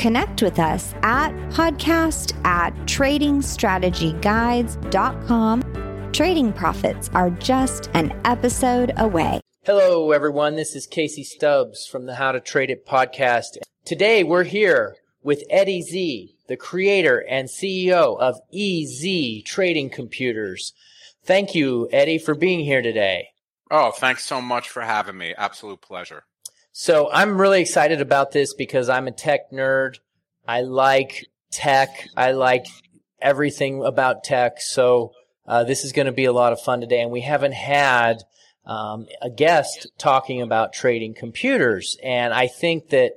Connect with us at podcast at tradingstrategyguides.com. Trading profits are just an episode away. Hello, everyone. This is Casey Stubbs from the How to Trade It podcast. Today, we're here with Eddie Z, the creator and CEO of EZ Trading Computers. Thank you, Eddie, for being here today. Oh, thanks so much for having me. Absolute pleasure. So I'm really excited about this because I'm a tech nerd. I like tech. I like everything about tech. So uh, this is going to be a lot of fun today. And we haven't had um, a guest talking about trading computers. And I think that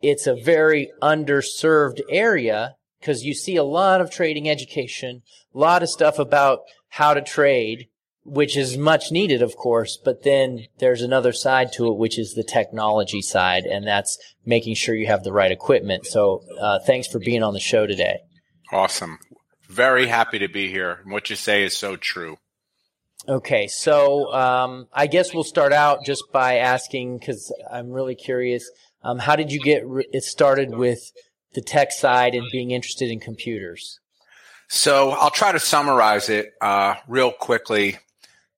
it's a very underserved area because you see a lot of trading education, a lot of stuff about how to trade which is much needed, of course, but then there's another side to it, which is the technology side, and that's making sure you have the right equipment. So, uh, thanks for being on the show today. Awesome. Very happy to be here. What you say is so true. Okay, so um, I guess we'll start out just by asking, because I'm really curious, um, how did you get re- it started with the tech side and being interested in computers? So I'll try to summarize it uh, real quickly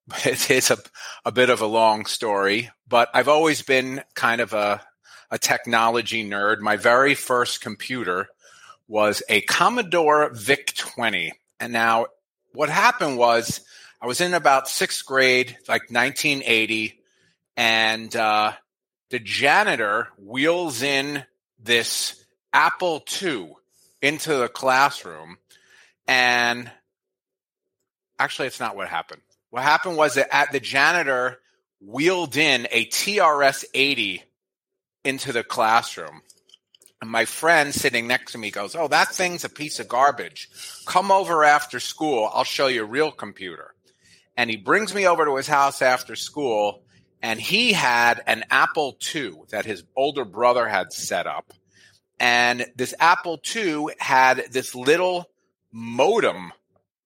it's a, a bit of a long story, but I've always been kind of a, a technology nerd. My very first computer was a Commodore VIC 20. And now what happened was I was in about sixth grade, like 1980, and uh, the janitor wheels in this Apple II into the classroom. And actually, it's not what happened. What happened was that at the janitor wheeled in a TRS 80 into the classroom. And my friend sitting next to me goes, Oh, that thing's a piece of garbage. Come over after school. I'll show you a real computer. And he brings me over to his house after school. And he had an Apple II that his older brother had set up. And this Apple II had this little modem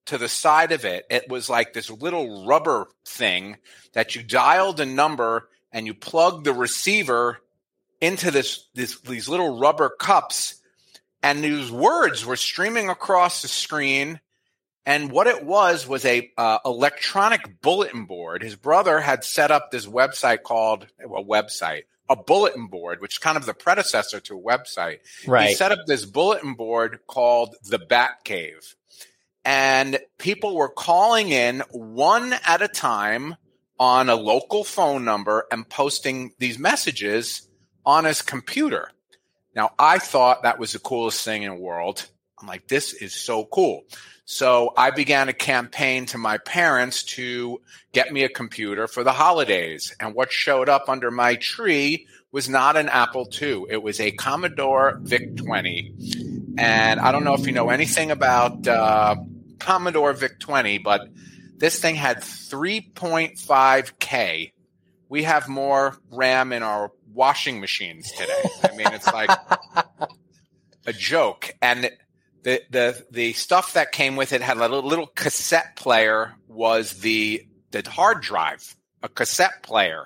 to the side of it, it was like this little rubber thing that you dialed a number and you plugged the receiver into this, this these little rubber cups and these words were streaming across the screen. And what it was was a uh, electronic bulletin board. His brother had set up this website called a website a bulletin board which is kind of the predecessor to a website. Right. he set up this bulletin board called the bat cave and people were calling in one at a time on a local phone number and posting these messages on his computer. Now, I thought that was the coolest thing in the world. I'm like, this is so cool. So I began a campaign to my parents to get me a computer for the holidays. And what showed up under my tree was not an Apple II. It was a Commodore VIC 20. And I don't know if you know anything about uh, Commodore VIC 20, but this thing had 3.5K. We have more RAM in our washing machines today. I mean, it's like a joke. And the, the, the stuff that came with it had a little, little cassette player was the, the hard drive, a cassette player.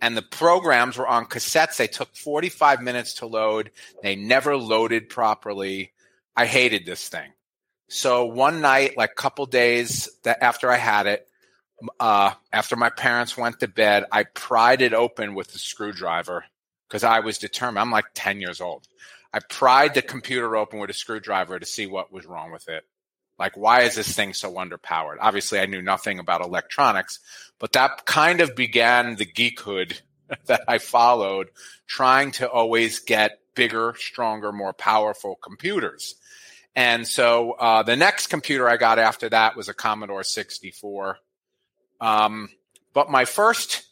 And the programs were on cassettes. They took 45 minutes to load. They never loaded properly. I hated this thing. So one night, like a couple days that after I had it, uh, after my parents went to bed, I pried it open with a screwdriver because I was determined. I'm like 10 years old. I pried the computer open with a screwdriver to see what was wrong with it. Like, why is this thing so underpowered? Obviously, I knew nothing about electronics, but that kind of began the geekhood that I followed, trying to always get bigger, stronger, more powerful computers. And so uh, the next computer I got after that was a Commodore 64. Um, but my first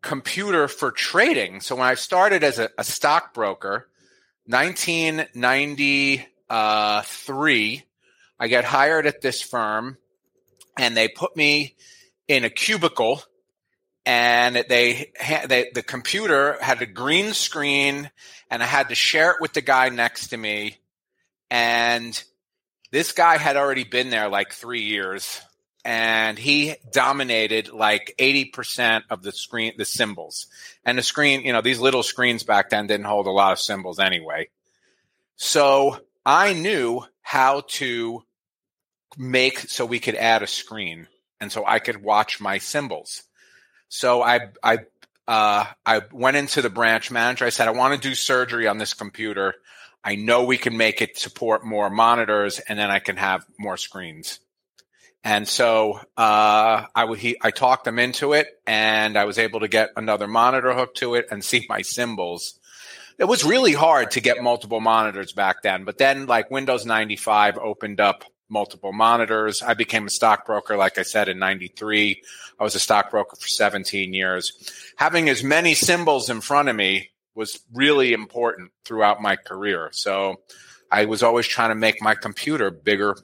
computer for trading, so when I started as a, a stockbroker, 1993, I got hired at this firm and they put me in a cubicle and they, they the computer had a green screen and I had to share it with the guy next to me and this guy had already been there like 3 years and he dominated like 80% of the screen the symbols. And the screen you know these little screens back then didn't hold a lot of symbols anyway. So i knew how to make so we could add a screen and so i could watch my symbols. So i i uh, i went into the branch manager. I said i want to do surgery on this computer i know we can make it support more monitors and then i can have more screens and so uh, I, he, I talked them into it, and I was able to get another monitor hooked to it and see my symbols. It was really hard to get multiple monitors back then, but then like Windows 95 opened up multiple monitors. I became a stockbroker, like I said, in 93. I was a stockbroker for 17 years. Having as many symbols in front of me was really important throughout my career. So I was always trying to make my computer bigger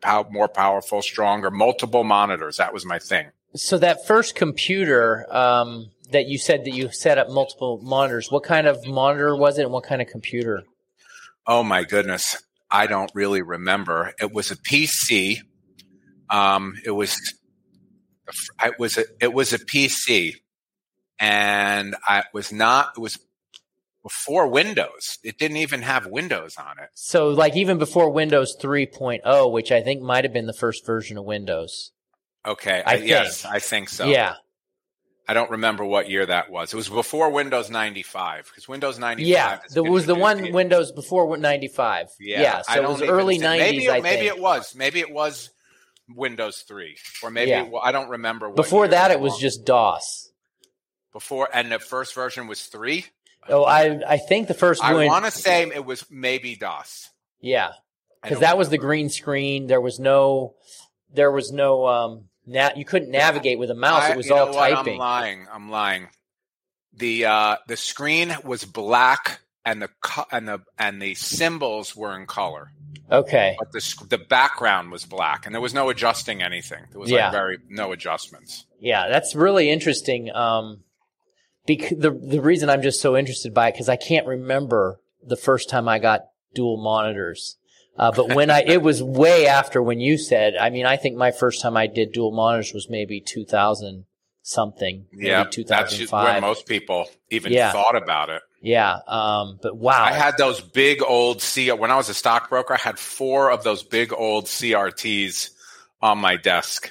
pow- more powerful, stronger, multiple monitors. That was my thing. So that first computer um, that you said that you set up multiple monitors, what kind of monitor was it, and what kind of computer? Oh my goodness, I don't really remember. It was a PC. Um, it was it was a it was a PC, and I was not. It was before Windows. It didn't even have Windows on it. So, like, even before Windows 3.0, which I think might have been the first version of Windows. Okay. I, yes, I think so. Yeah. I don't remember what year that was. It was before Windows 95 because Windows 95. Yeah, it was the one Windows before 95. Yeah, yeah so it was early 90s. Maybe, I maybe think. it was. Maybe it was Windows 3, or maybe yeah. it, I don't remember. before that, it was just DOS. Before and the first version was three. Oh, I I think the first I want to say it was maybe DOS. Yeah, because that was the green screen. There was no, there was no um. Na- you couldn't navigate with a mouse. I, it was all typing. I'm lying. I'm lying. The uh the screen was black and the co- and the and the symbols were in color. Okay. But the the background was black, and there was no adjusting anything. There was yeah. like very no adjustments. Yeah, that's really interesting. Um, because the the reason I'm just so interested by it because I can't remember the first time I got dual monitors. Uh, but when I, it was way after when you said, I mean, I think my first time I did dual monitors was maybe 2000 something. Yeah. 2005. That's where most people even yeah. thought about it. Yeah. Um, but wow. I had those big old C, when I was a stockbroker, I had four of those big old CRTs on my desk.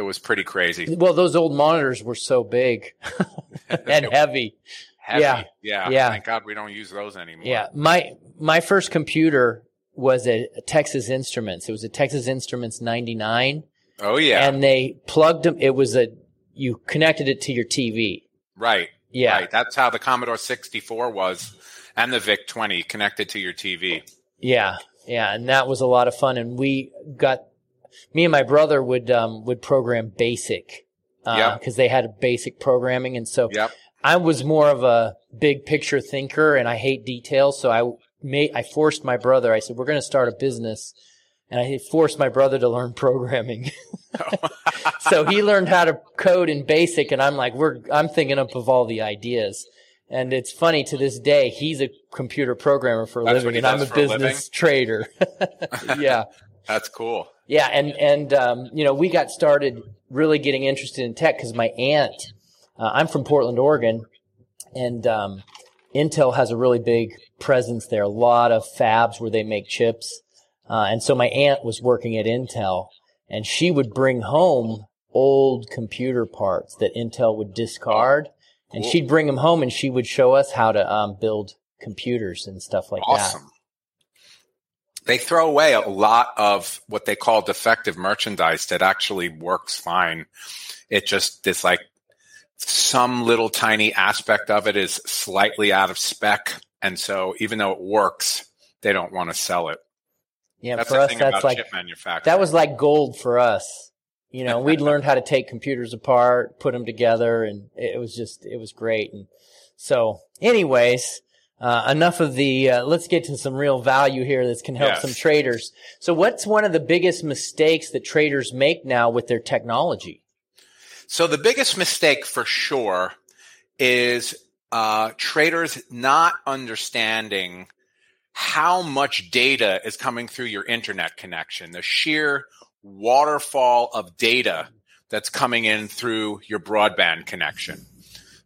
It was pretty crazy. Well, those old monitors were so big and heavy. heavy. Yeah. yeah. Yeah. Thank God we don't use those anymore. Yeah. My my first computer was a, a Texas Instruments. It was a Texas Instruments 99. Oh yeah. And they plugged them it was a you connected it to your TV. Right. Yeah. Right. That's how the Commodore 64 was and the VIC 20 connected to your TV. Yeah. Yeah, and that was a lot of fun and we got me and my brother would um, would program basic because uh, yep. they had basic programming, and so yep. I was more of a big picture thinker, and I hate details. So I made I forced my brother. I said, "We're going to start a business." And I forced my brother to learn programming. so he learned how to code in basic and I'm like, we're, I'm thinking up of all the ideas. And it's funny to this day, he's a computer programmer for a That's living and I'm a business a trader. yeah. That's cool. Yeah, and and um, you know we got started really getting interested in tech because my aunt, uh, I'm from Portland, Oregon, and um, Intel has a really big presence there. A lot of fabs where they make chips, uh, and so my aunt was working at Intel, and she would bring home old computer parts that Intel would discard, cool. and she'd bring them home, and she would show us how to um, build computers and stuff like awesome. that they throw away a lot of what they call defective merchandise that actually works fine. It just is like some little tiny aspect of it is slightly out of spec. And so even though it works, they don't want to sell it. Yeah, that's for us, that's like that was like gold for us. You know, we'd learned how to take computers apart, put them together, and it was just it was great. And so, anyways, uh, enough of the uh, let's get to some real value here that can help Yes. some traders. So, what's one of the biggest mistakes that traders make now with their technology? So the biggest mistake for sure is uh, traders not understanding how much data is coming through your internet connection, the sheer waterfall of data that's coming in through your broadband connection.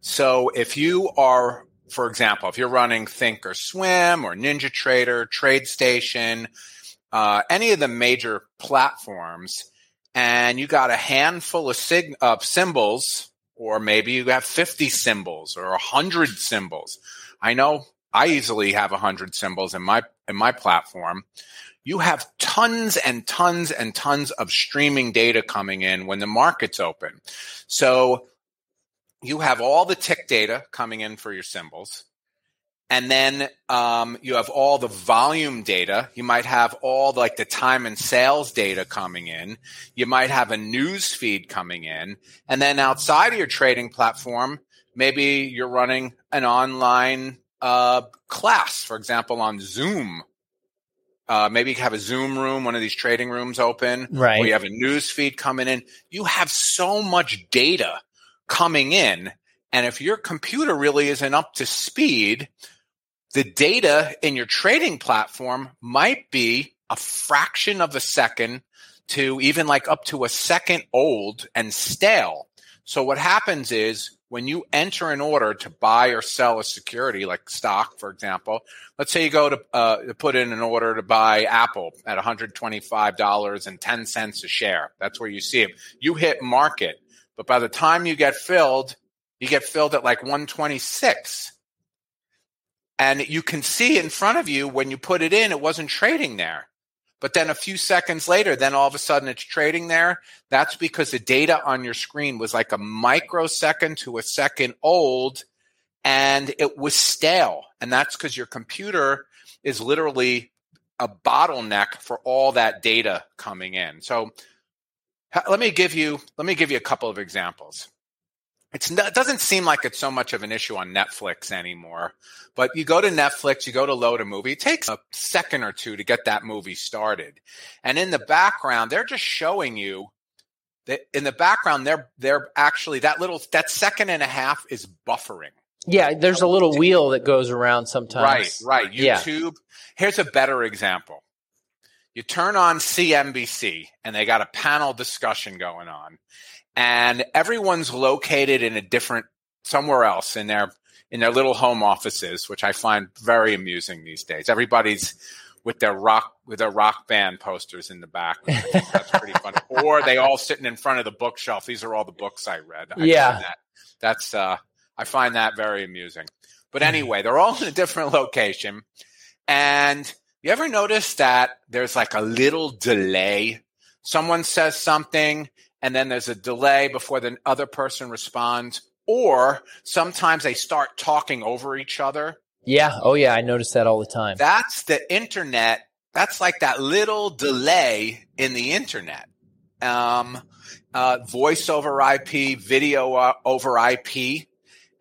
So if you are, for example, if you're running Thinkorswim or Ninja Trader, TradeStation, uh, any of the major platforms, and you got a handful of, sig- of symbols, or maybe you have 50 symbols or 100 symbols. I know I easily have 100 symbols in my in my platform. You have tons and tons and tons of streaming data coming in when the market's open. So you have all the tick data coming in for your symbols. And then um, you have all the volume data. You might have all like the time and sales data coming in. You might have a news feed coming in. And then outside of your trading platform, maybe you're running an online uh, class, for example, on Zoom. Uh, maybe you have a Zoom room, one of these trading rooms open, Right. or you have a news feed coming in. You have so much data coming in. And if your computer really isn't up to speed, the data in your trading platform might be a fraction of a second to even like up to a second old and stale. So what happens is when you enter an order to buy or sell a security, like stock, for example, let's say you go to uh, to put in an order to buy Apple at $125.10 a share. That's where you see it. You hit market, but by the time you get filled, you get filled at like 126. And you can see in front of you when you put it in, it wasn't trading there. But then a few seconds later, then all of a sudden it's trading there. That's because the data on your screen was like a microsecond to a second old and it was stale. And that's because your computer is literally a bottleneck for all that data coming in. So let me give you let me give you a couple of examples. It's it doesn't seem like it's so much of an issue on Netflix anymore, but you go to Netflix, you go to load a movie. It takes a second or two to get that movie started, and in the background, they're just showing you that in the background, they're they're actually that little that second and a half is buffering. Yeah, there's a little wheel that goes around sometimes. Right, right. Yeah. YouTube. Here's a better example. You turn on CNBC and they got a panel discussion going on, and everyone's located in a different somewhere else in their in their little home offices, which I find very amusing these days. Everybody's with their rock with their rock band posters in the back. That's pretty funny. or they all sitting in front of the bookshelf. These are all the books I read. I Yeah. that, that's uh, I find that very amusing. But anyway, they're all in a different location. And you ever notice that there's like a little delay? Someone says something and then there's a delay before the other person responds. Or sometimes they start talking over each other. Yeah. Oh, yeah. I notice that all the time. That's the internet. That's like that little delay in the internet. Um, uh, voice over IP, video uh, over IP.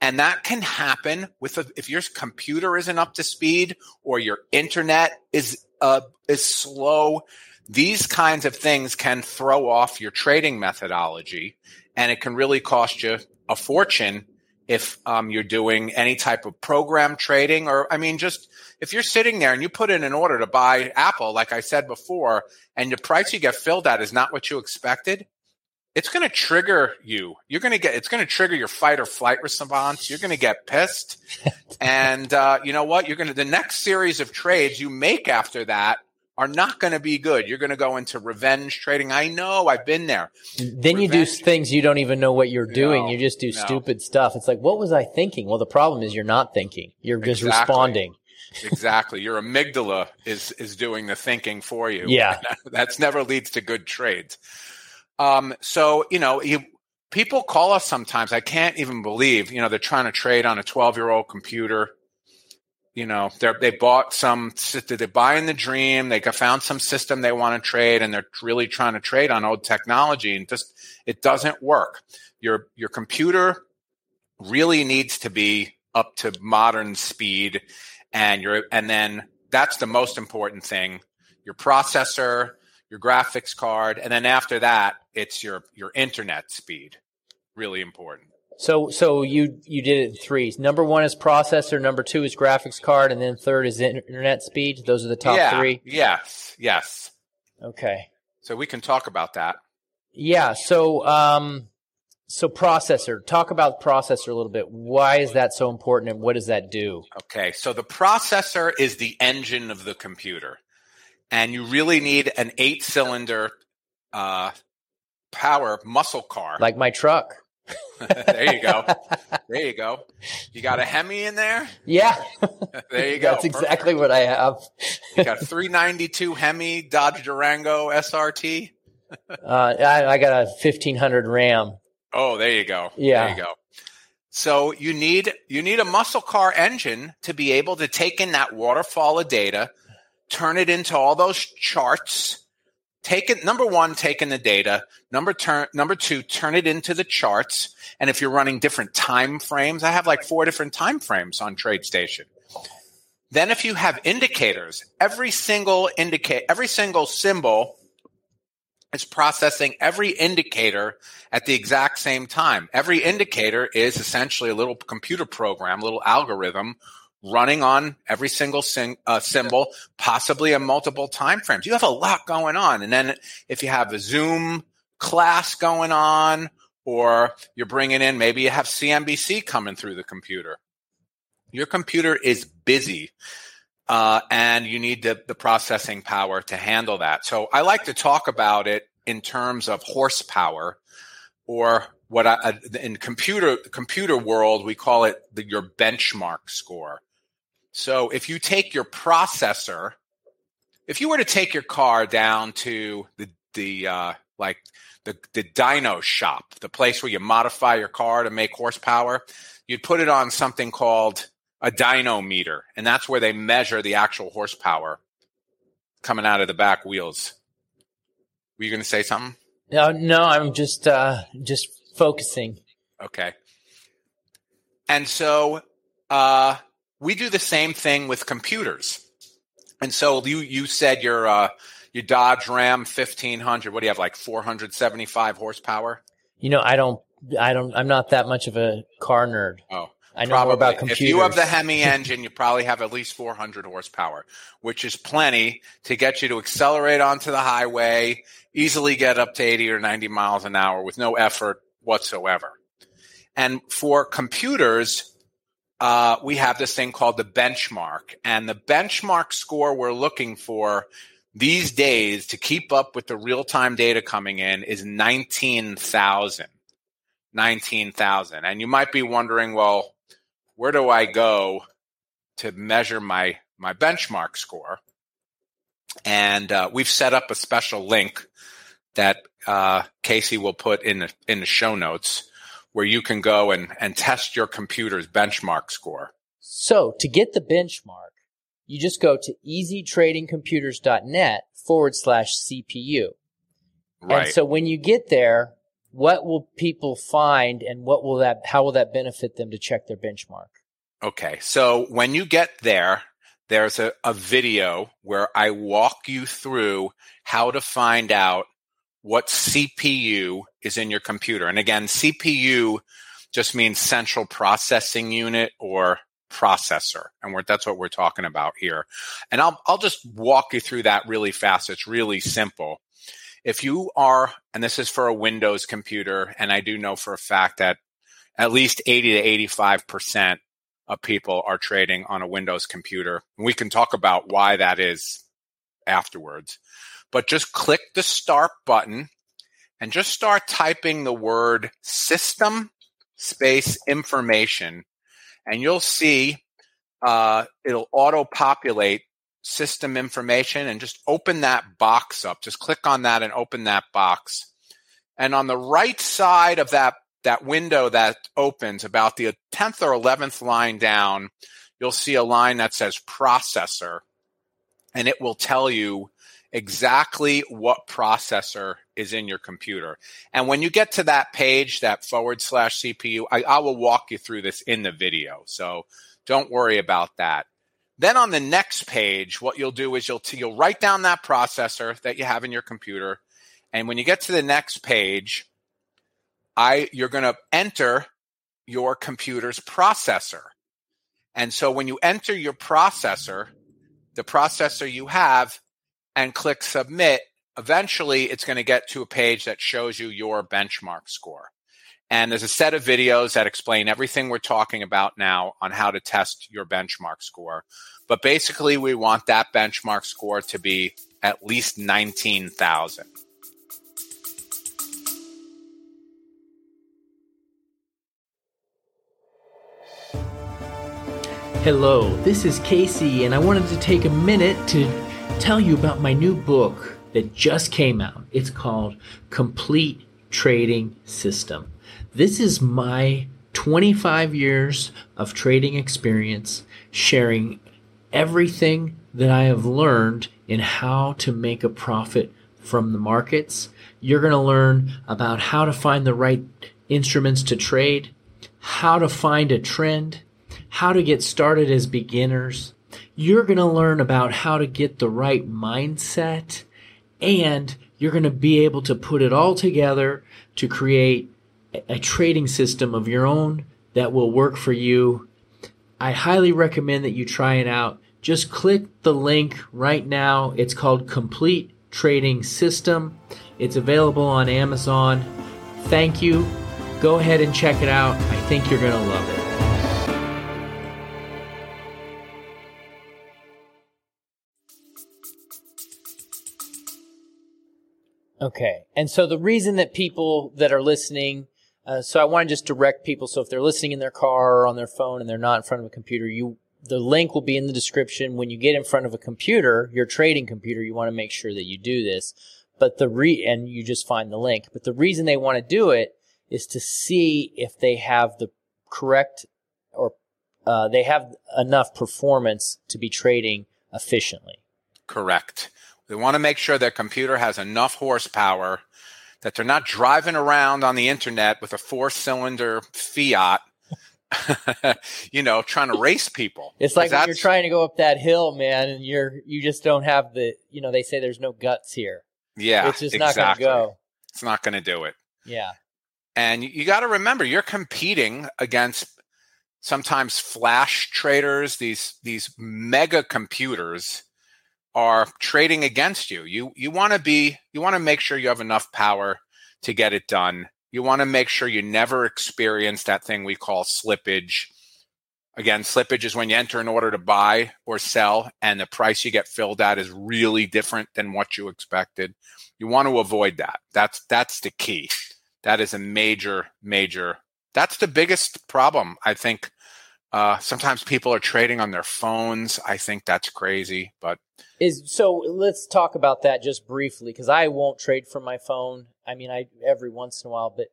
And that can happen with a, if your computer isn't up to speed or your internet is uh, is slow. These kinds of things can throw off your trading methodology, and it can really cost you a fortune if um, you're doing any type of program trading or I mean just if you're sitting there and you put in an order to buy Apple, like I said before, and the price you get filled at is not what you expected, it's going to trigger you. You're going to get it's going to trigger your fight or flight response. You're going to get pissed, and uh, you know what? You're going to the next series of trades you make after that are not going to be good. You're going to go into revenge trading. I know. I've been there. Then you do things you don't even know what you're doing. No, you just do no. stupid stuff. It's like, what was I thinking? Well, the problem is you're not thinking. You're just Exactly. responding. Exactly. Your amygdala is is doing the thinking for you. Yeah. That's never leads to good trades. Um, so you know, you, people call us sometimes. I can't even believe you know they're trying to trade on a twelve year old computer. You know, they they bought some. They're buying the dream. They found some system they want to trade, and they're really trying to trade on old technology, and just it doesn't work. Your your computer really needs to be up to modern speed and your and then that's the most important thing your processor your graphics card and then after that it's your your internet speed. Really important. So so you you did it in threes number one is processor number two is graphics card and then third is internet speed. Those are the top yeah, three? yes yes. Okay. So we can talk about that. Yeah so um so processor, talk about processor a little bit. Why is that so important and what does that do? Okay, so the processor is the engine of the computer. And you really need an eight cylinder uh, power muscle car. Like my truck. there you go. There you go. You got a Hemi in there? Yeah. there you go. That's exactly Perfect. what I have. you got 392 Hemi Dodge Durango SRT? uh, I, I, got a 1500 Ram. Oh, there you go. Yeah. There you go. So you need you need a muscle car engine to be able to take in that waterfall of data, turn it into all those charts. Take it number one, take in the data. Number turn number two, turn it into the charts. And if you're running different time frames, I have like four different time frames on TradeStation. Then if you have indicators, every single indicate every single symbol is processing every indicator at the exact same time. Every indicator is essentially a little computer program, a little algorithm running on every single sing, uh, symbol, possibly in multiple time frames. You have a lot going on. And then if you have a Zoom class going on, or you're bringing in, maybe you have CNBC coming through the computer. Your computer is busy. Uh, and you need the, the processing power to handle that. So I like to talk about it in terms of horsepower, or what I, uh, in computer computer world we call it the, your benchmark score. So if you take your processor, if you were to take your car down to the the uh, like the the dyno shop, the place where you modify your car to make horsepower, you'd put it on something called a dyno meter, and that's where they measure the actual horsepower coming out of the back wheels. Were you going to say something? No, no, I'm just uh, just focusing. Okay. And so uh, we do the same thing with computers. And so you you said your uh, your Dodge Ram 1500. What do you have? Like 475 horsepower? You know, I don't. I don't. I'm not that much of a car nerd. Oh, I know Probably. more about computers. If you have the Hemi engine, you probably have at least 400 horsepower, which is plenty to get you to accelerate onto the highway, easily get up to 80 or 90 miles an hour with no effort whatsoever. And for computers, uh, we have this thing called the benchmark. And the benchmark score we're looking for these days to keep up with the real time data coming in is 19,000. 19,000. And you might be wondering, well, where do I go to measure my my benchmark score? And uh, we've set up a special link that uh, Casey will put in the, in the show notes where you can go and, and test your computer's benchmark score. So to get the benchmark, you just go to easytradingcomputers.net forward slash CPU. Right. And so when you get there, what will people find and what will that how will that benefit them to check their benchmark okay so when you get there there's a, a video where i walk you through how to find out what cpu is in your computer. And again cpu just means central processing unit or processor. And that's what we're talking about here. And I'll, I'll just walk you through that really fast. It's really simple. If you are, and this is for a Windows computer, and I do know for a fact that at least 80 to 85% of people are trading on a Windows computer. And We can talk about why that is afterwards. But just click the start button and just start typing the word system space information, and you'll see uh, it'll auto populate system information and just open that box up. Just click on that and open that box. And on the right side of that, that window that opens about the 10th or 11th line down, you'll see a line that says processor and it will tell you exactly what processor is in your computer. And when you get to that page, that forward slash CPU, I, I will walk you through this in the video. So don't worry about that. Then on the next page, what you'll do is you'll you'll write down that processor that you have in your computer, and when you get to the next page, I you're going to enter your computer's processor. And so when you enter your processor, the processor you have, and click submit, eventually it's going to get to a page that shows you your benchmark score. And there's a set of videos that explain everything we're talking about now on how to test your benchmark score. But basically, we want that benchmark score to be at least 19,000. Hello, this is Casey, and I wanted to take a minute to tell you about my new book that just came out. It's called Complete Trading System. This is my 25 years of trading experience sharing everything that I have learned in how to make a profit from the markets. You're going to learn about how to find the right instruments to trade, how to find a trend, how to get started as beginners. You're going to learn about how to get the right mindset and you're going to be able to put it all together to create a trading system of your own that will work for you. I highly recommend that you try it out. Just click the link right now. It's called Complete Trading System. It's available on Amazon. Thank you. Go ahead and check it out. I think you're going to love it. Okay. And so the reason that people that are listening, uh, so I want to just direct people. So if they're listening in their car or on their phone and they're not in front of a computer, you, the link will be in the description. When you get in front of a computer, your trading computer, you want to make sure that you do this. But the re, and you just find the link. But the reason they want to do it is to see if they have the correct or uh, they have enough performance to be trading efficiently. Correct. They want to make sure their computer has enough horsepower that they're not driving around on the internet with a four cylinder Fiat, you know, trying to race people. It's like when you're trying to go up that hill, man, and you're you just don't have the you know, they say there's no guts here. Yeah. It's just exactly. not gonna go. It's not gonna do it. Yeah. And you, you gotta remember you're competing against sometimes flash traders, these these mega computers are trading against you. You you want to be you want to make sure you have enough power to get it done. You want to make sure you never experience that thing we call slippage. Again, slippage is when you enter an order to buy or sell and the price you get filled at is really different than what you expected. You want to avoid that. That's that's the key. That is a major major that's the biggest problem I think uh, sometimes people are trading on their phones. I think that's crazy, but is so. Let's talk about that just briefly because I won't trade from my phone. I mean, I every once in a while, but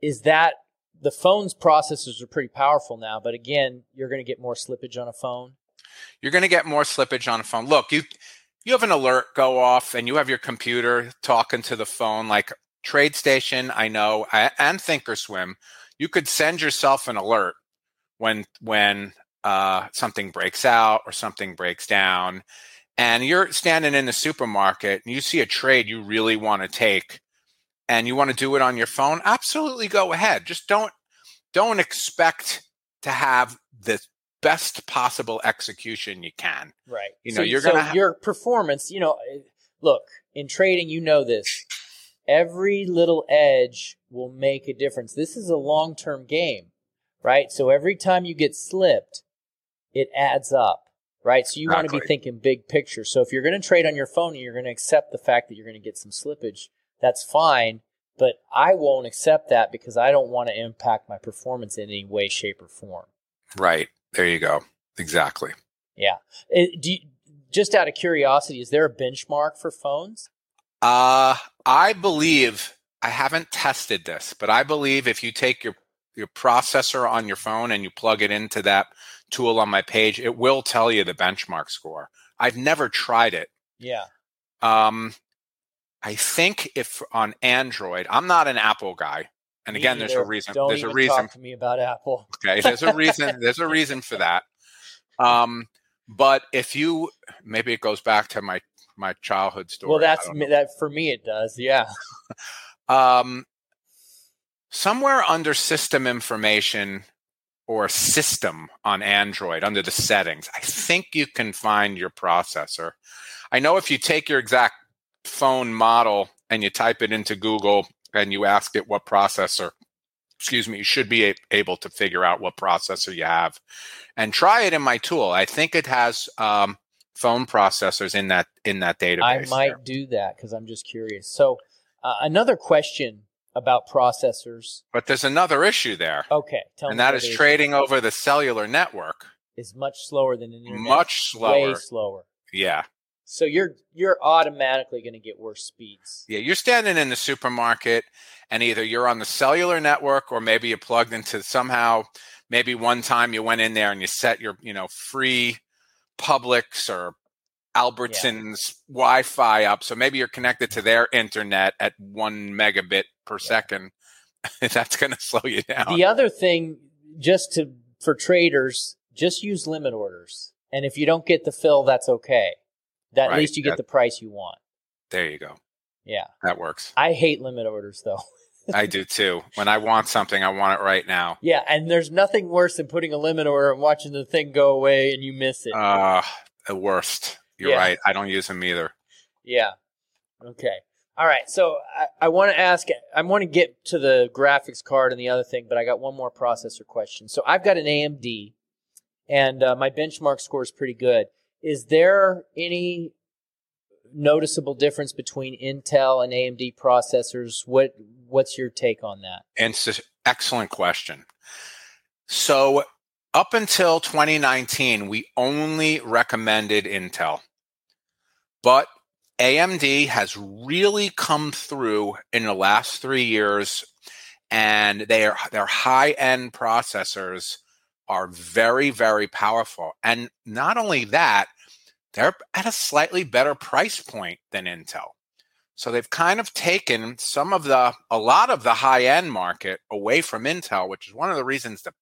is that the phone's processors are pretty powerful now? But again, you're going to get more slippage on a phone. You're going to get more slippage on a phone. Look, you you have an alert go off, and you have your computer talking to the phone like TradeStation. I know, and Thinkorswim. You could send yourself an alert when when uh, something breaks out or something breaks down, and you're standing in the supermarket and you see a trade you really want to take, and you want to do it on your phone, absolutely go ahead. Just don't don't expect to have the best possible execution you can. Right. You know, so, you're so gonna ha- your performance. You know, eh, look in trading, you know this. Every little edge will make a difference. This is a long term game right? So every time you get slipped, it adds up, right? So you exactly. want to be thinking big picture. So if you're going to trade on your phone and you're going to accept the fact that you're going to get some slippage, that's fine. But I won't accept that because I don't want to impact my performance in any way, shape, or form. Right. There you go. Exactly. Yeah. It, eh, you, just out of curiosity, is there a benchmark for phones? Uh, I believe I haven't tested this, but I believe if you take your your processor on your phone and you plug it into that tool on my page, it will tell you the benchmark score. I've never tried it. Yeah. Um, I think if on Android, I'm not an Apple guy, and Me again, there's a reason. Don't there's a reason. Talk to me about Apple. Okay, there's a reason. there's a reason for that. Um, But if you maybe it goes back to my my childhood story. Well, that's that for me it does. Yeah. um, somewhere under system information or system on Android under the settings, I think you can find your processor. I know if you take your exact phone model and you type it into Google and you ask it what processor, excuse me, you should be able to figure out what processor you have and try it in my tool. I think it has um, phone processors in that in that database. I might there. do that because I'm just curious. So uh, another question about processors. But there's another issue there. Okay, and that is trading over the cellular network is much slower than an internet. Much slower. Way slower. Yeah. So you're you're automatically going to get worse speeds. Yeah, you're standing in the supermarket, and either you're on the cellular network, or maybe you're plugged into somehow. Maybe one time you went in there and you set your you know free Publix or Albertsons yeah. Wi-Fi up, so maybe you're connected to their internet at one megabit per yeah. second. That's going to slow you down. The other thing, just to for traders, just use limit orders, and if you don't get the fill, that's okay. That right. at least you get that, the price you want. There you go. Yeah, that works. I hate limit orders though. I do too. When I want something, I want it right now. Yeah, and there's nothing worse than putting a limit order and watching the thing go away and you miss it. Uh, the worst. You're yeah. right. I don't use them either. Yeah. Okay. All right. So I, I want to ask, I want to get to the graphics card and the other thing, but I got one more processor question. So I've got an AMD and uh, my benchmark score is pretty good. Is there any noticeable difference between Intel and AMD processors? What What's your take on that? And it's an excellent question. So up until 2019, we only recommended Intel. But AMD has really come through in the last three years, and their their high end processors are very very powerful. And not only that, they're at a slightly better price point than Intel. So they've kind of taken some of the a lot of the high end market away from Intel, which is one of the reasons the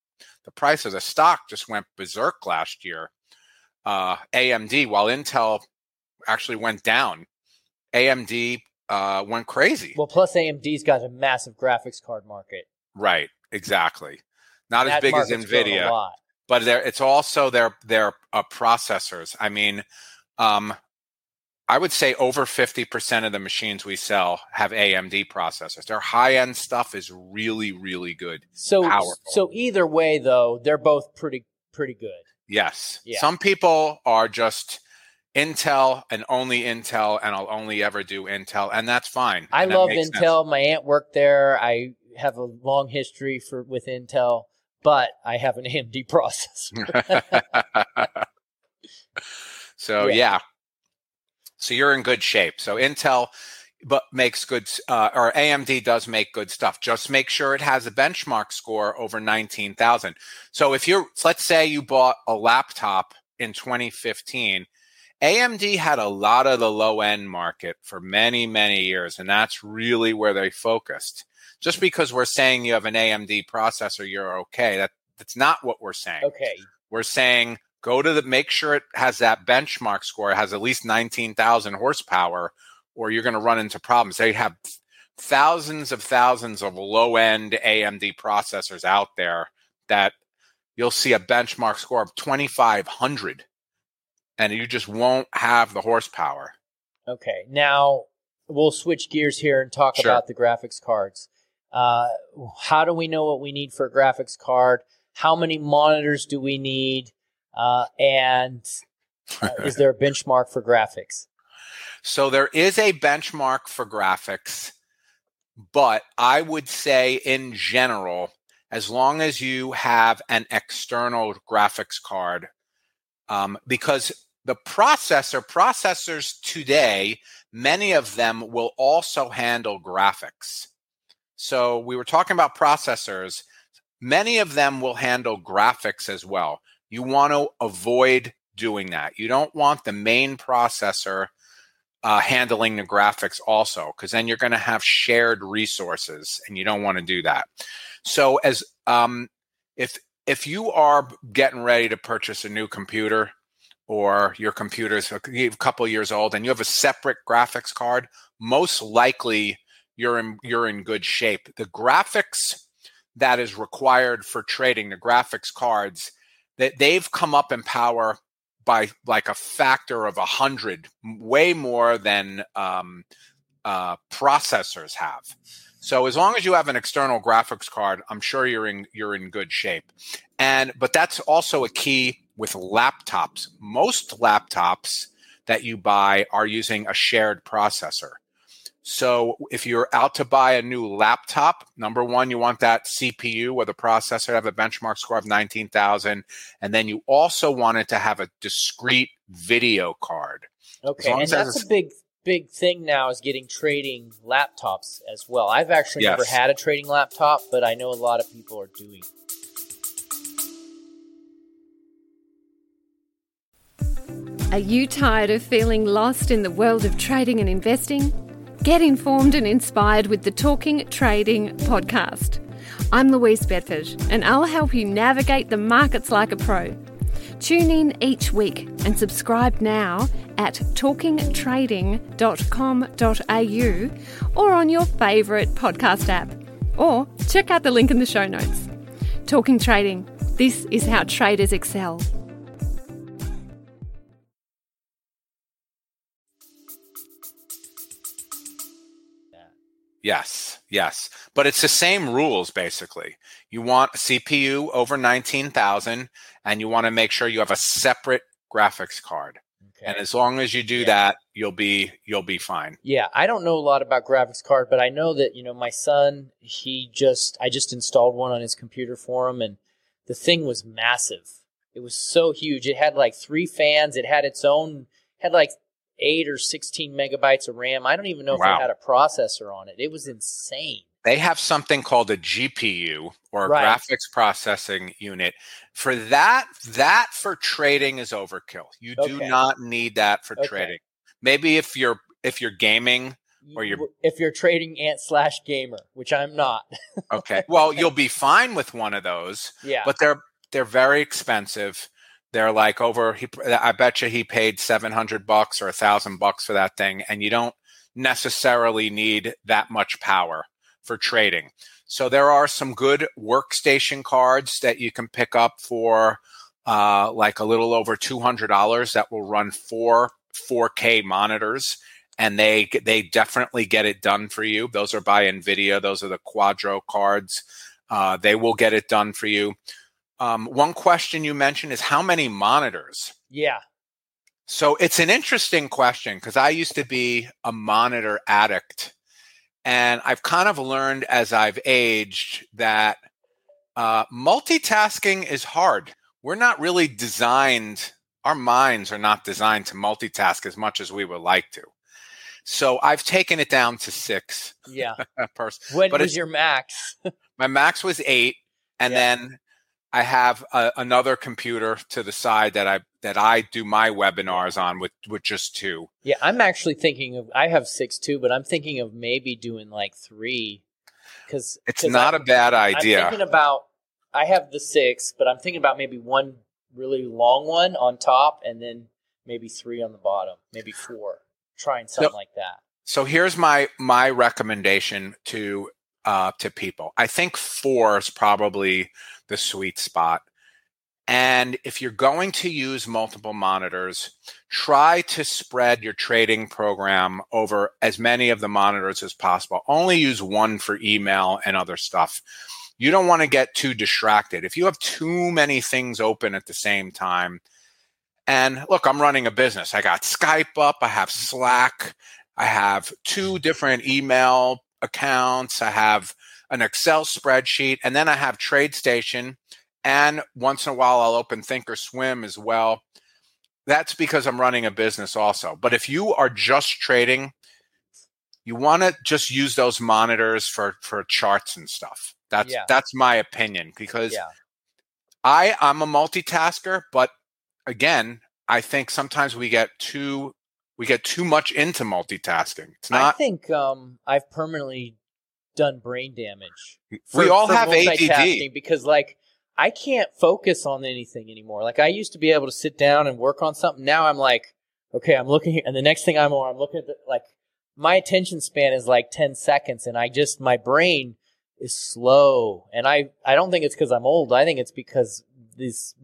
the price of the stock just went berserk last year. Uh, AMD, while Intel actually went down. AMD uh, went crazy. Well, plus AMD's got a massive graphics card market. Right, exactly. Not that as big as Nvidia, but it's also their their uh, processors. I mean, um, I would say over fifty percent of the machines we sell have AMD processors. Their high end stuff is really, really good. So, powerful. so either way, though, they're both pretty pretty good. Yes. Yeah. Some people are just Intel and only Intel, and I'll only ever do Intel, and that's fine. I love Intel. Sense. My aunt worked there. I have a long history for with Intel, but I have an AMD processor. so yeah. yeah. so you're in good shape. So Intel, but makes good, uh, or AMD does make good stuff. Just make sure it has a benchmark score over nineteen thousand. So if you're, let's say you bought a laptop in 2015 AMD had a lot of the low end market for many, many years, and that's really where they focused. Just because we're saying you have an AMD processor, you're okay. That that's not what we're saying. Okay. We're saying go to the make sure it has that benchmark score, it has at least 19,000 horsepower, or you're going to run into problems. They have thousands of thousands of low end AMD processors out there that you'll see a benchmark score of 2,500 and you just won't have the horsepower. Okay, now we'll switch gears here and talk sure. about the graphics cards. Uh, how do we know what we need for a graphics card? How many monitors do we need? Uh, and uh, is there a benchmark for graphics? So there is a benchmark for graphics, but I would say in general, as long as you have an external graphics card, um, because the processor, processors today, many of them will also handle graphics. So we were talking about processors. Many of them will handle graphics as well. You want to avoid doing that. You don't want the main processor uh, handling the graphics also, because then you're going to have shared resources, and you don't want to do that. So as um, if if you are getting ready to purchase a new computer, or your computer's a couple years old and you have a separate graphics card, most likely you're in you're in good shape. The graphics that is required for trading, the graphics cards, that they've come up in power by like a factor of a hundred, way more than um, uh, processors have. So as long as you have an external graphics card, I'm sure you're in you're in good shape. And but that's also a key with laptops. Most laptops that you buy are using a shared processor. So if you're out to buy a new laptop, number one, you want that CPU or the processor to have a benchmark score of 19,000. And then you also want it to have a discrete video card. Okay. And that's a big big thing now is getting trading laptops as well. I've actually yes. never had a trading laptop, but I know a lot of people are doing. Are you tired of feeling lost in the world of trading and investing? Get informed and inspired with the Talking Trading podcast. I'm Louise Bedford, and I'll help you navigate the markets like a pro. Tune in each week and subscribe now at talkingtrading.com.au or on your favourite podcast app. Or check out the link in the show notes. Talking Trading. This is how traders excel. Yes, yes. But it's the same rules basically. You want a CPU over 19,000 and you want to make sure you have a separate graphics card. Okay. And as long as you do yeah. that, you'll be you'll be fine. Yeah, I don't know a lot about graphics card, but I know that, you know, my son, he just I just installed one on his computer for him and the thing was massive. It was so huge. It had like three fans, it had its own had like eight or 16 megabytes of RAM. I don't even know wow. if it had a processor on it. It was insane. They have something called a GPU or right. graphics processing unit. For that, that for trading is overkill. You okay. do not need that for okay. trading. Maybe if you're if you're gaming or you're if you're trading ant slash gamer, which I'm not. okay. Well, you'll be fine with one of those. Yeah. But they're they're very expensive they're like over he i bet you he paid 700 bucks or a thousand bucks for that thing and you don't necessarily need that much power for trading. So there are some good workstation cards that you can pick up for uh, like a little over $200 that will run four 4k monitors and they they definitely get it done for you. Those are by nvidia. Those are the quadro cards. Uh, they will get it done for you um, one question you mentioned is how many monitors? Yeah. So it's an interesting question because I used to be a monitor addict. And I've kind of learned as I've aged that uh, multitasking is hard. We're not really designed, our minds are not designed to multitask as much as we would like to. So I've taken it down to six. Yeah. when but was your max? my max was eight. And yeah. then I have a, another computer to the side that I that I do my webinars on with with just two. Yeah, I'm actually thinking of I have six too, but I'm thinking of maybe doing like three because it's cause not I'm, a bad idea. I'm thinking about I have the six, but I'm thinking about maybe one really long one on top and then maybe three on the bottom, maybe four. Trying something so, like that. So here's my my recommendation to uh, to people. I think four is probably the sweet spot. And if you're going to use multiple monitors, try to spread your trading program over as many of the monitors as possible. Only use one for email and other stuff. You don't want to get too distracted. If you have too many things open at the same time, and look, I'm running a business. I got Skype up, I have Slack, I have two different email accounts, I have an Excel spreadsheet, and then I have TradeStation. And once in a while, I'll open Thinkorswim as well. That's because I'm running a business also. But if you are just trading, you want to just use those monitors for for charts and stuff. That's yeah. that's my opinion because yeah. I I'm a multitasker, but again, I think sometimes we get too we get too much into multitasking. It's not. I think um, I've permanently done brain damage. For, we all have ADD because, like, I can't focus on anything anymore. Like I used to be able to sit down and work on something. Now I'm like, okay, I'm looking and the next thing I'm on, I'm looking at the, like my attention span is like 10 seconds and I just, my brain is slow. And I, I don't think it's because I'm old. I think it's because these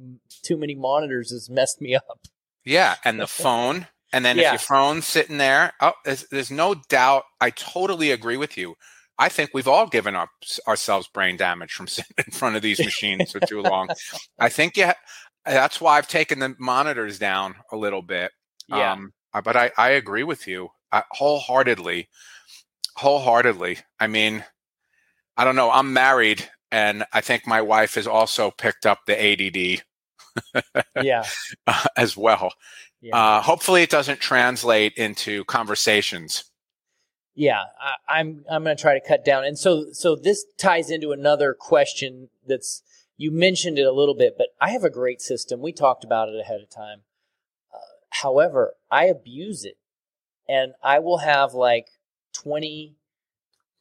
too many monitors has messed me up. Yeah. And the phone. And then Yeah. if your phone's sitting there, oh, there's, there's no doubt. I totally agree with you. I think we've all given up ourselves brain damage from sitting in front of these machines for too long. I think yeah, that's why I've taken the monitors down a little bit. Yeah. Um, uh, but I, I agree with you I, wholeheartedly. Wholeheartedly. I mean, I don't know. I'm married, and I think my wife has also picked up the ADD yeah. uh, as well. Yeah. Uh, hopefully, it doesn't translate into conversations. Yeah, I, I'm I'm going to try to cut down. And so so this ties into another question that's you mentioned it a little bit, but I have a great system. We talked about it ahead of time. Uh, however, I abuse it, and I will have like 20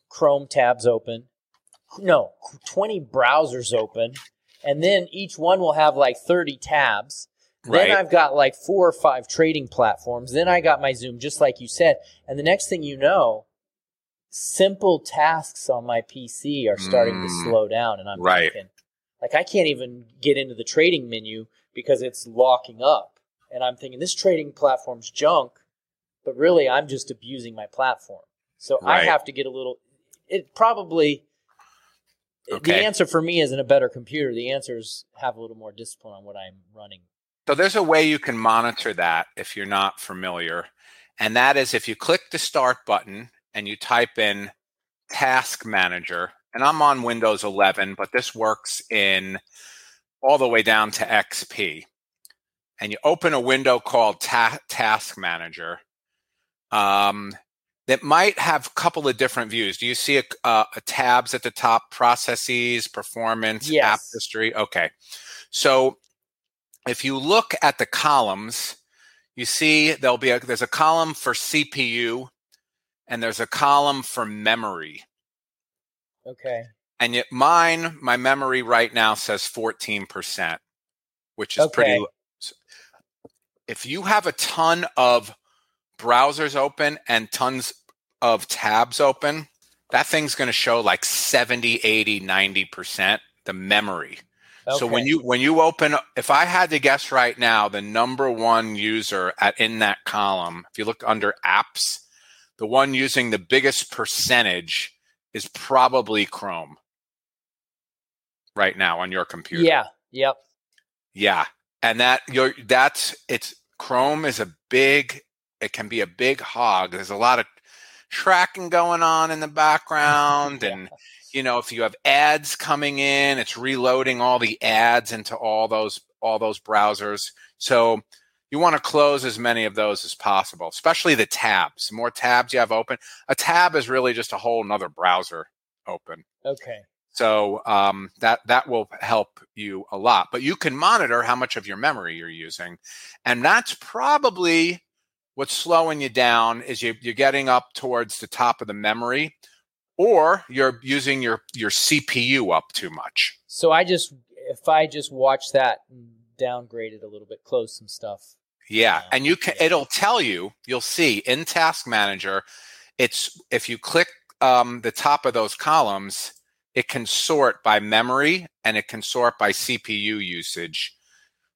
Chrome tabs open. No, 20 browsers open, and then each one will have like 30 tabs. Right. Then I've got like four or five trading platforms. Then I got my Zoom, just like you said. And the next thing you know, simple tasks on my PC are starting to Mm. slow down. And I'm Right. thinking, like, I can't even get into the trading menu because it's locking up. And I'm thinking, this trading platform's junk, but really I'm just abusing my platform. So I have to get a little, it probably, the answer for me isn't a better computer. The answer is have a little more discipline on what I'm running. So there's a way you can monitor that if you're not familiar. And that is if you click the start button and you type in task manager, and I'm on Windows 11, but this works in all the way down to XP. And you open a window called ta- task manager. Um, that might have a couple of different views. Do you see a, uh, a tabs at the top? Processes, performance, app history. Okay, so if you look at the columns, you see there'll be a, there's a column for CPU, and there's a column for memory. Okay. And yet mine, my memory right now says 14%, which is pretty. Okay. low. If you have a ton of browsers open and tons of tabs open, that thing's going to show like 70, 80, 90% the memory. So when you when you open if I had to guess right now the number one user at in that column, if you look under apps, the one using the biggest percentage is probably Chrome right now on your computer. Yeah. Yep. Yeah. And that you're that's it's Chrome is a big it can be a big hog. There's a lot of tracking going on in the background and you know if you have ads coming in it's reloading all the ads into all those all those browsers so you want to close as many of those as possible especially the tabs the more tabs you have open a tab is really just a whole nother browser open Okay. so um, that that will help you a lot. But you can monitor how much of your memory you're using, and that's probably what's slowing you down. Is you, you're getting up towards the top of the memory, or you're using your your CPU up too much. So I just, if I just watch that and downgrade it a little bit, close some stuff. Yeah, Yeah. and you can. It'll tell you. You'll see in Task Manager. It's if you click um, the top of those columns, it can sort by memory and it can sort by CPU usage,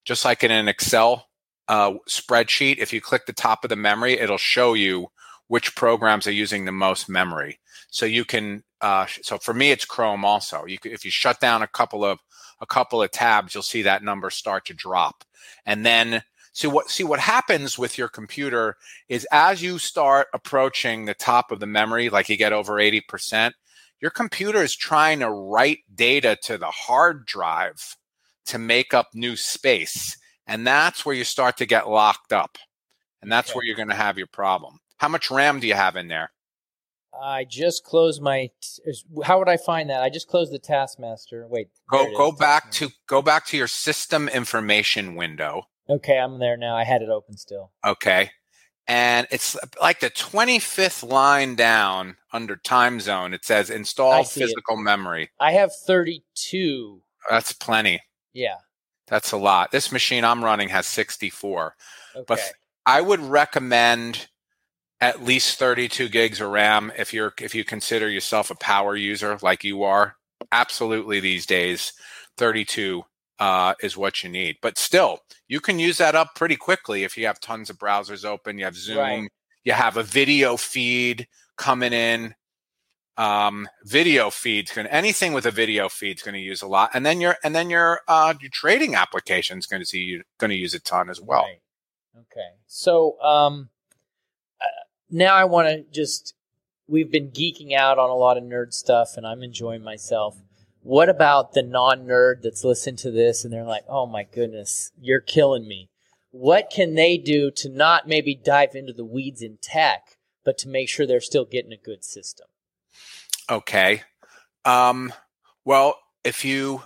just like in an Excel uh, spreadsheet. If you click the top of the memory, it'll show you which programs are using the most memory. So you can. Uh, so for me, it's Chrome. Also, you could, if you shut down a couple of a couple of tabs, you'll see that number start to drop, and then see what see what happens with your computer is as you start approaching the top of the memory, like you get over eighty percent, your computer is trying to write data to the hard drive to make up new space, and that's where you start to get locked up, and that's Okay. where you're going to have your problem. How much RAM do you have in there? I just closed my. How would I find that? I just closed the Taskmaster. Wait. Go go back to go back to your system information window. Okay, I'm there now. I had it open still. Okay. And it's like the 25th line down under time zone. It says install see it. physical memory. I have 32. That's plenty. Yeah. That's a lot. This machine I'm running has 64. Okay. But I would recommend at least 32 gigs of RAM if you're if you consider yourself a power user like you are. Absolutely these days 32 uh, is what you need. But still, you can use that up pretty quickly if you have tons of browsers open, you have Zoom, Right. you have a video feed coming in. Um, video feeds can anything with a video feed's going to use a lot, and then your and then your uh, your trading application is going to see you going to use a ton as well. Right. Okay. So um, now I want to just. We've been geeking out on a lot of nerd stuff, and I'm enjoying myself. What about the non-nerd that's listened to this and they're like, "Oh my goodness, you're killing me." What can they do to not maybe dive into the weeds in tech, but to make sure they're still getting a good system? Okay. Um, well, if you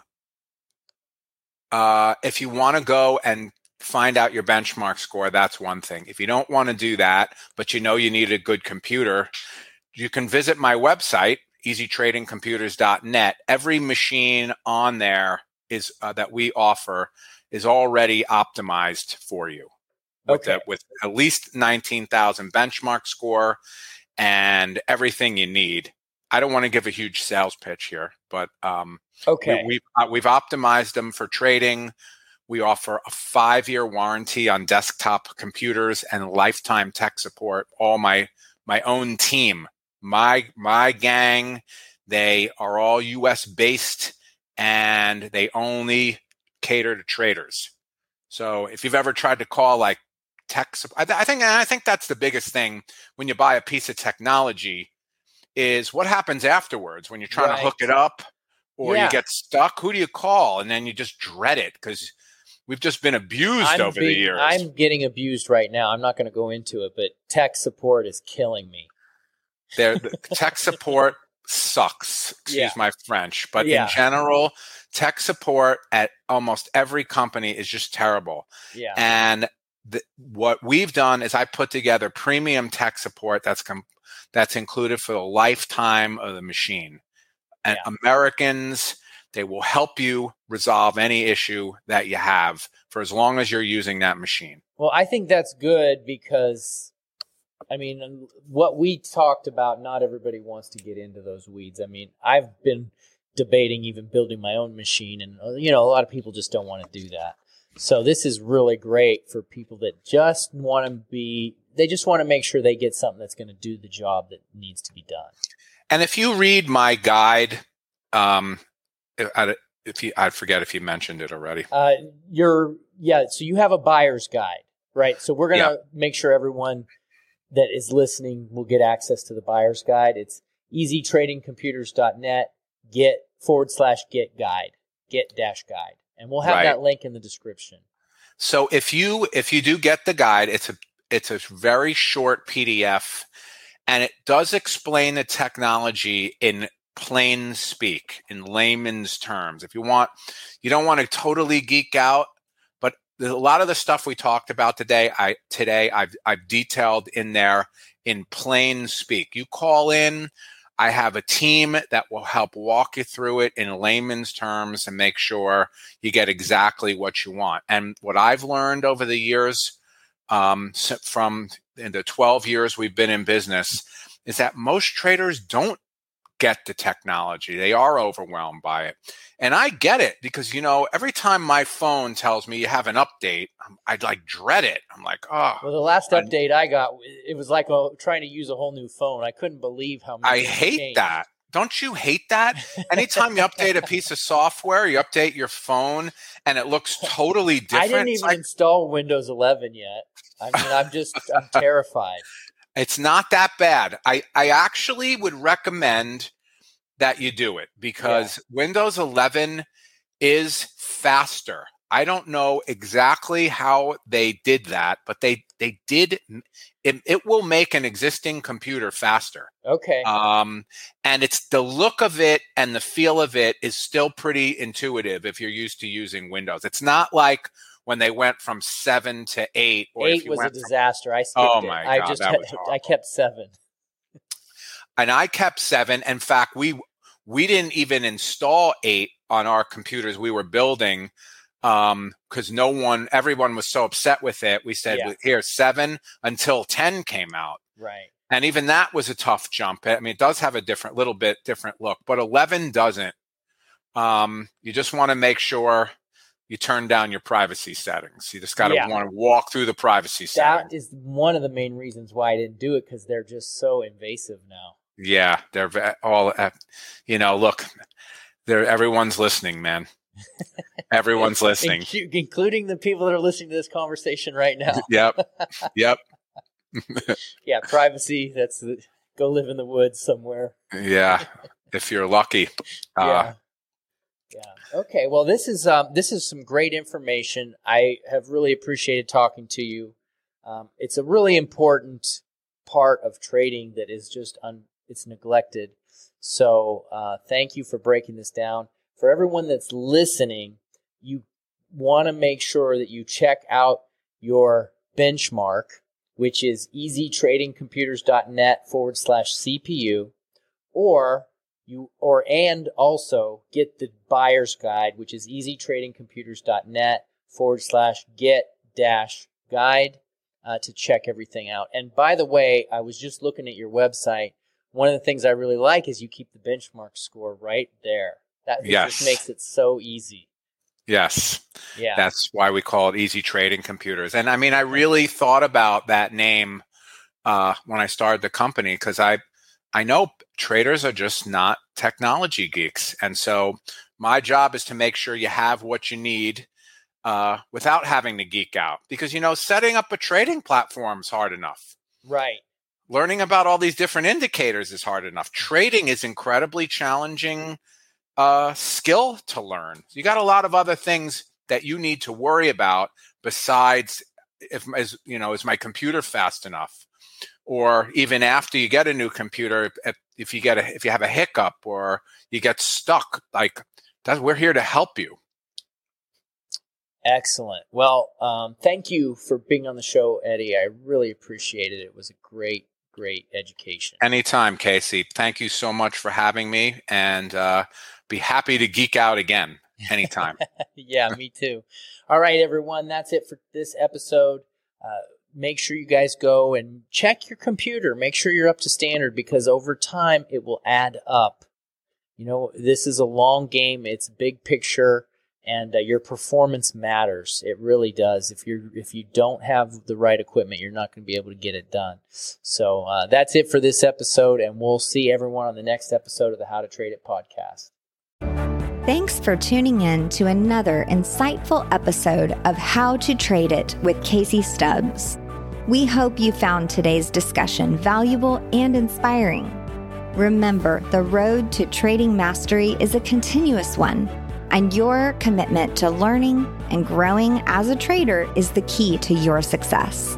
uh, if you want to go and find out your benchmark score, that's one thing. If you don't want to do that, but you know you need a good computer, you can visit my website, easytradingcomputers.net. Every machine on there is uh, that we offer is already optimized for you with, Okay. with at least 19,000 benchmark score and everything you need. I don't want to give a huge sales pitch here, but um, Okay. we, we've uh, we've optimized them for trading. We offer a five year warranty on desktop computers and lifetime tech support. All my my own team, my my gang, they are all U.S. based and they only cater to traders. So if you've ever tried to call like tech, I, th- I think I think that's the biggest thing when you buy a piece of technology is what happens afterwards when you're trying Right. to hook it up or Yeah. you get stuck. Who do you call? And then you just dread it because we've just been abused I'm over the years. I'm getting abused right now. I'm not going to go into it, but tech support is killing me. There, the tech support sucks. Excuse Yeah. my French, but Yeah. in general, tech support at almost every company is just terrible. Yeah. And the, what we've done is I put together premium tech support that's com- that's included for the lifetime of the machine. And Yeah. Americans, they will help you resolve any issue that you have for as long as you're using that machine. Well, I think that's good because, I mean, what we talked about, not everybody wants to get into those weeds. I mean, I've been debating even building my own machine, and, uh, you know, a lot of people just don't want to do that. So this is really great for people that just want to be, they just want to make sure they get something that's going to do the job that needs to be done. And if you read my guide, um, I, if you, I forget if you mentioned it already. Uh, you're yeah. So you have a buyer's guide, right? So we're gonna make sure everyone that is listening will get access to the buyer's guide. It's easytradingcomputers.net. Get forward slash get guide, get dash guide, and we'll have Right. that link in the description. So if you if you do get the guide, it's a it's a very short PDF, and it does explain the technology in plain speak, in layman's terms. If you want, you don't want to totally geek out, but a lot of the stuff we talked about today, I today I've I've detailed in there in plain speak. You call in. I have a team that will help walk you through it in layman's terms and make sure you get exactly what you want. And what I've learned over the years, um, from in the 12 years we've been in business, is that most traders don't get the technology. They are overwhelmed by it. And I get it because, you know, every time my phone tells me you have an update, I'd like dread it. I'm like, oh, Well, the last I- update I got, it was like uh trying to use a whole new phone. I couldn't believe how much I hate changed. that. Don't you hate that? Anytime you update a piece of software, you update your phone and it looks totally different. I didn't even like, install Windows 11 yet. I mean, I'm just, I'm terrified. It's not that bad. I, I actually would recommend that you do it because Windows 11 is faster. I don't know exactly how they did that, but they they did. It, it will make an existing computer faster. Okay. Um, and it's the look of it and the feel of it is still pretty intuitive if you're used to using Windows. It's not like when they went from seven to eight, or Eight was a from disaster. I skipped Oh it. my I just that had- was I kept seven. and I kept seven. In fact, we we didn't even install eight on our computers we were building um because no one everyone was so upset with it we said Yeah. here seven until 10 came out Right. and even that was a tough jump i mean it does have a different little bit different look but 11 doesn't um you just want to make sure you turn down your privacy settings you just got to Yeah. want to walk through the privacy settings That is one of the main reasons why I didn't do it because they're just so invasive now. yeah they're all uh, you know look they're everyone's listening man everyone's listening Incu- including the people that are listening to this conversation right now. yep yep yeah, privacy. That's the, go live in the woods somewhere. yeah if you're lucky uh, yeah. Yeah. Okay. Well, this is um, this is some great information. I have really appreciated talking to you. Um, it's a really important part of trading that is just un- it's neglected. So uh, thank you for breaking this down. For everyone that's listening, you want to make sure that you check out your benchmark, which is easytradingcomputers.net forward slash CPU, or you or and also get the buyer's guide, which is easytradingcomputers.net forward slash get dash guide uh, to check everything out. And by the way, I was just looking at your website. One of the things I really like is you keep the benchmark score right there. That Yes. just makes it so easy. yes Yeah. That's why we call it Easy Trading Computers. And I mean, I really thought about that name uh, when I started the company because I, I know traders are just not technology geeks, and so my job is to make sure you have what you need uh, without having to geek out. Because you know, setting up a trading platform is hard enough. right. Learning about all these different indicators is hard enough. Trading is incredibly challenging uh, skill to learn. You got a lot of other things that you need to worry about besides if is you know is my computer fast enough, or even after you get a new computer, if, if you get a if you have a hiccup or you get stuck, like that, we're here to help you. Excellent. Well, um, thank you for being on the show, Eddie. I really appreciate it. It was a great, great education. Anytime, Casey. Thank you so much for having me, and uh, be happy to geek out again anytime. yeah, me too. All right, everyone. That's it for this episode. Uh, make sure you guys go and check your computer. Make sure you're up to standard because over time it will add up. You know, this is a long game. It's big picture, and uh, your performance matters. It really does. If you're if you don't have the right equipment, you're not going to be able to get it done. So uh, that's it for this episode, and we'll see everyone on the next episode of the How to Trade It podcast. Thanks for tuning in to another insightful episode of How to Trade It with Casey Stubbs. We hope you found today's discussion valuable and inspiring. Remember, the road to trading mastery is a continuous one, and your commitment to learning and growing as a trader is the key to your success.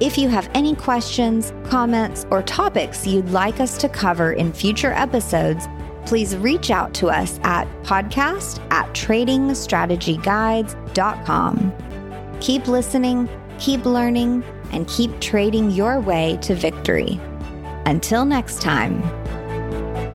If you have any questions, comments, or topics you'd like us to cover in future episodes, please reach out to us at podcast at tradingstrategyguides.com. Keep listening, keep learning, and keep trading your way to victory. Until next time.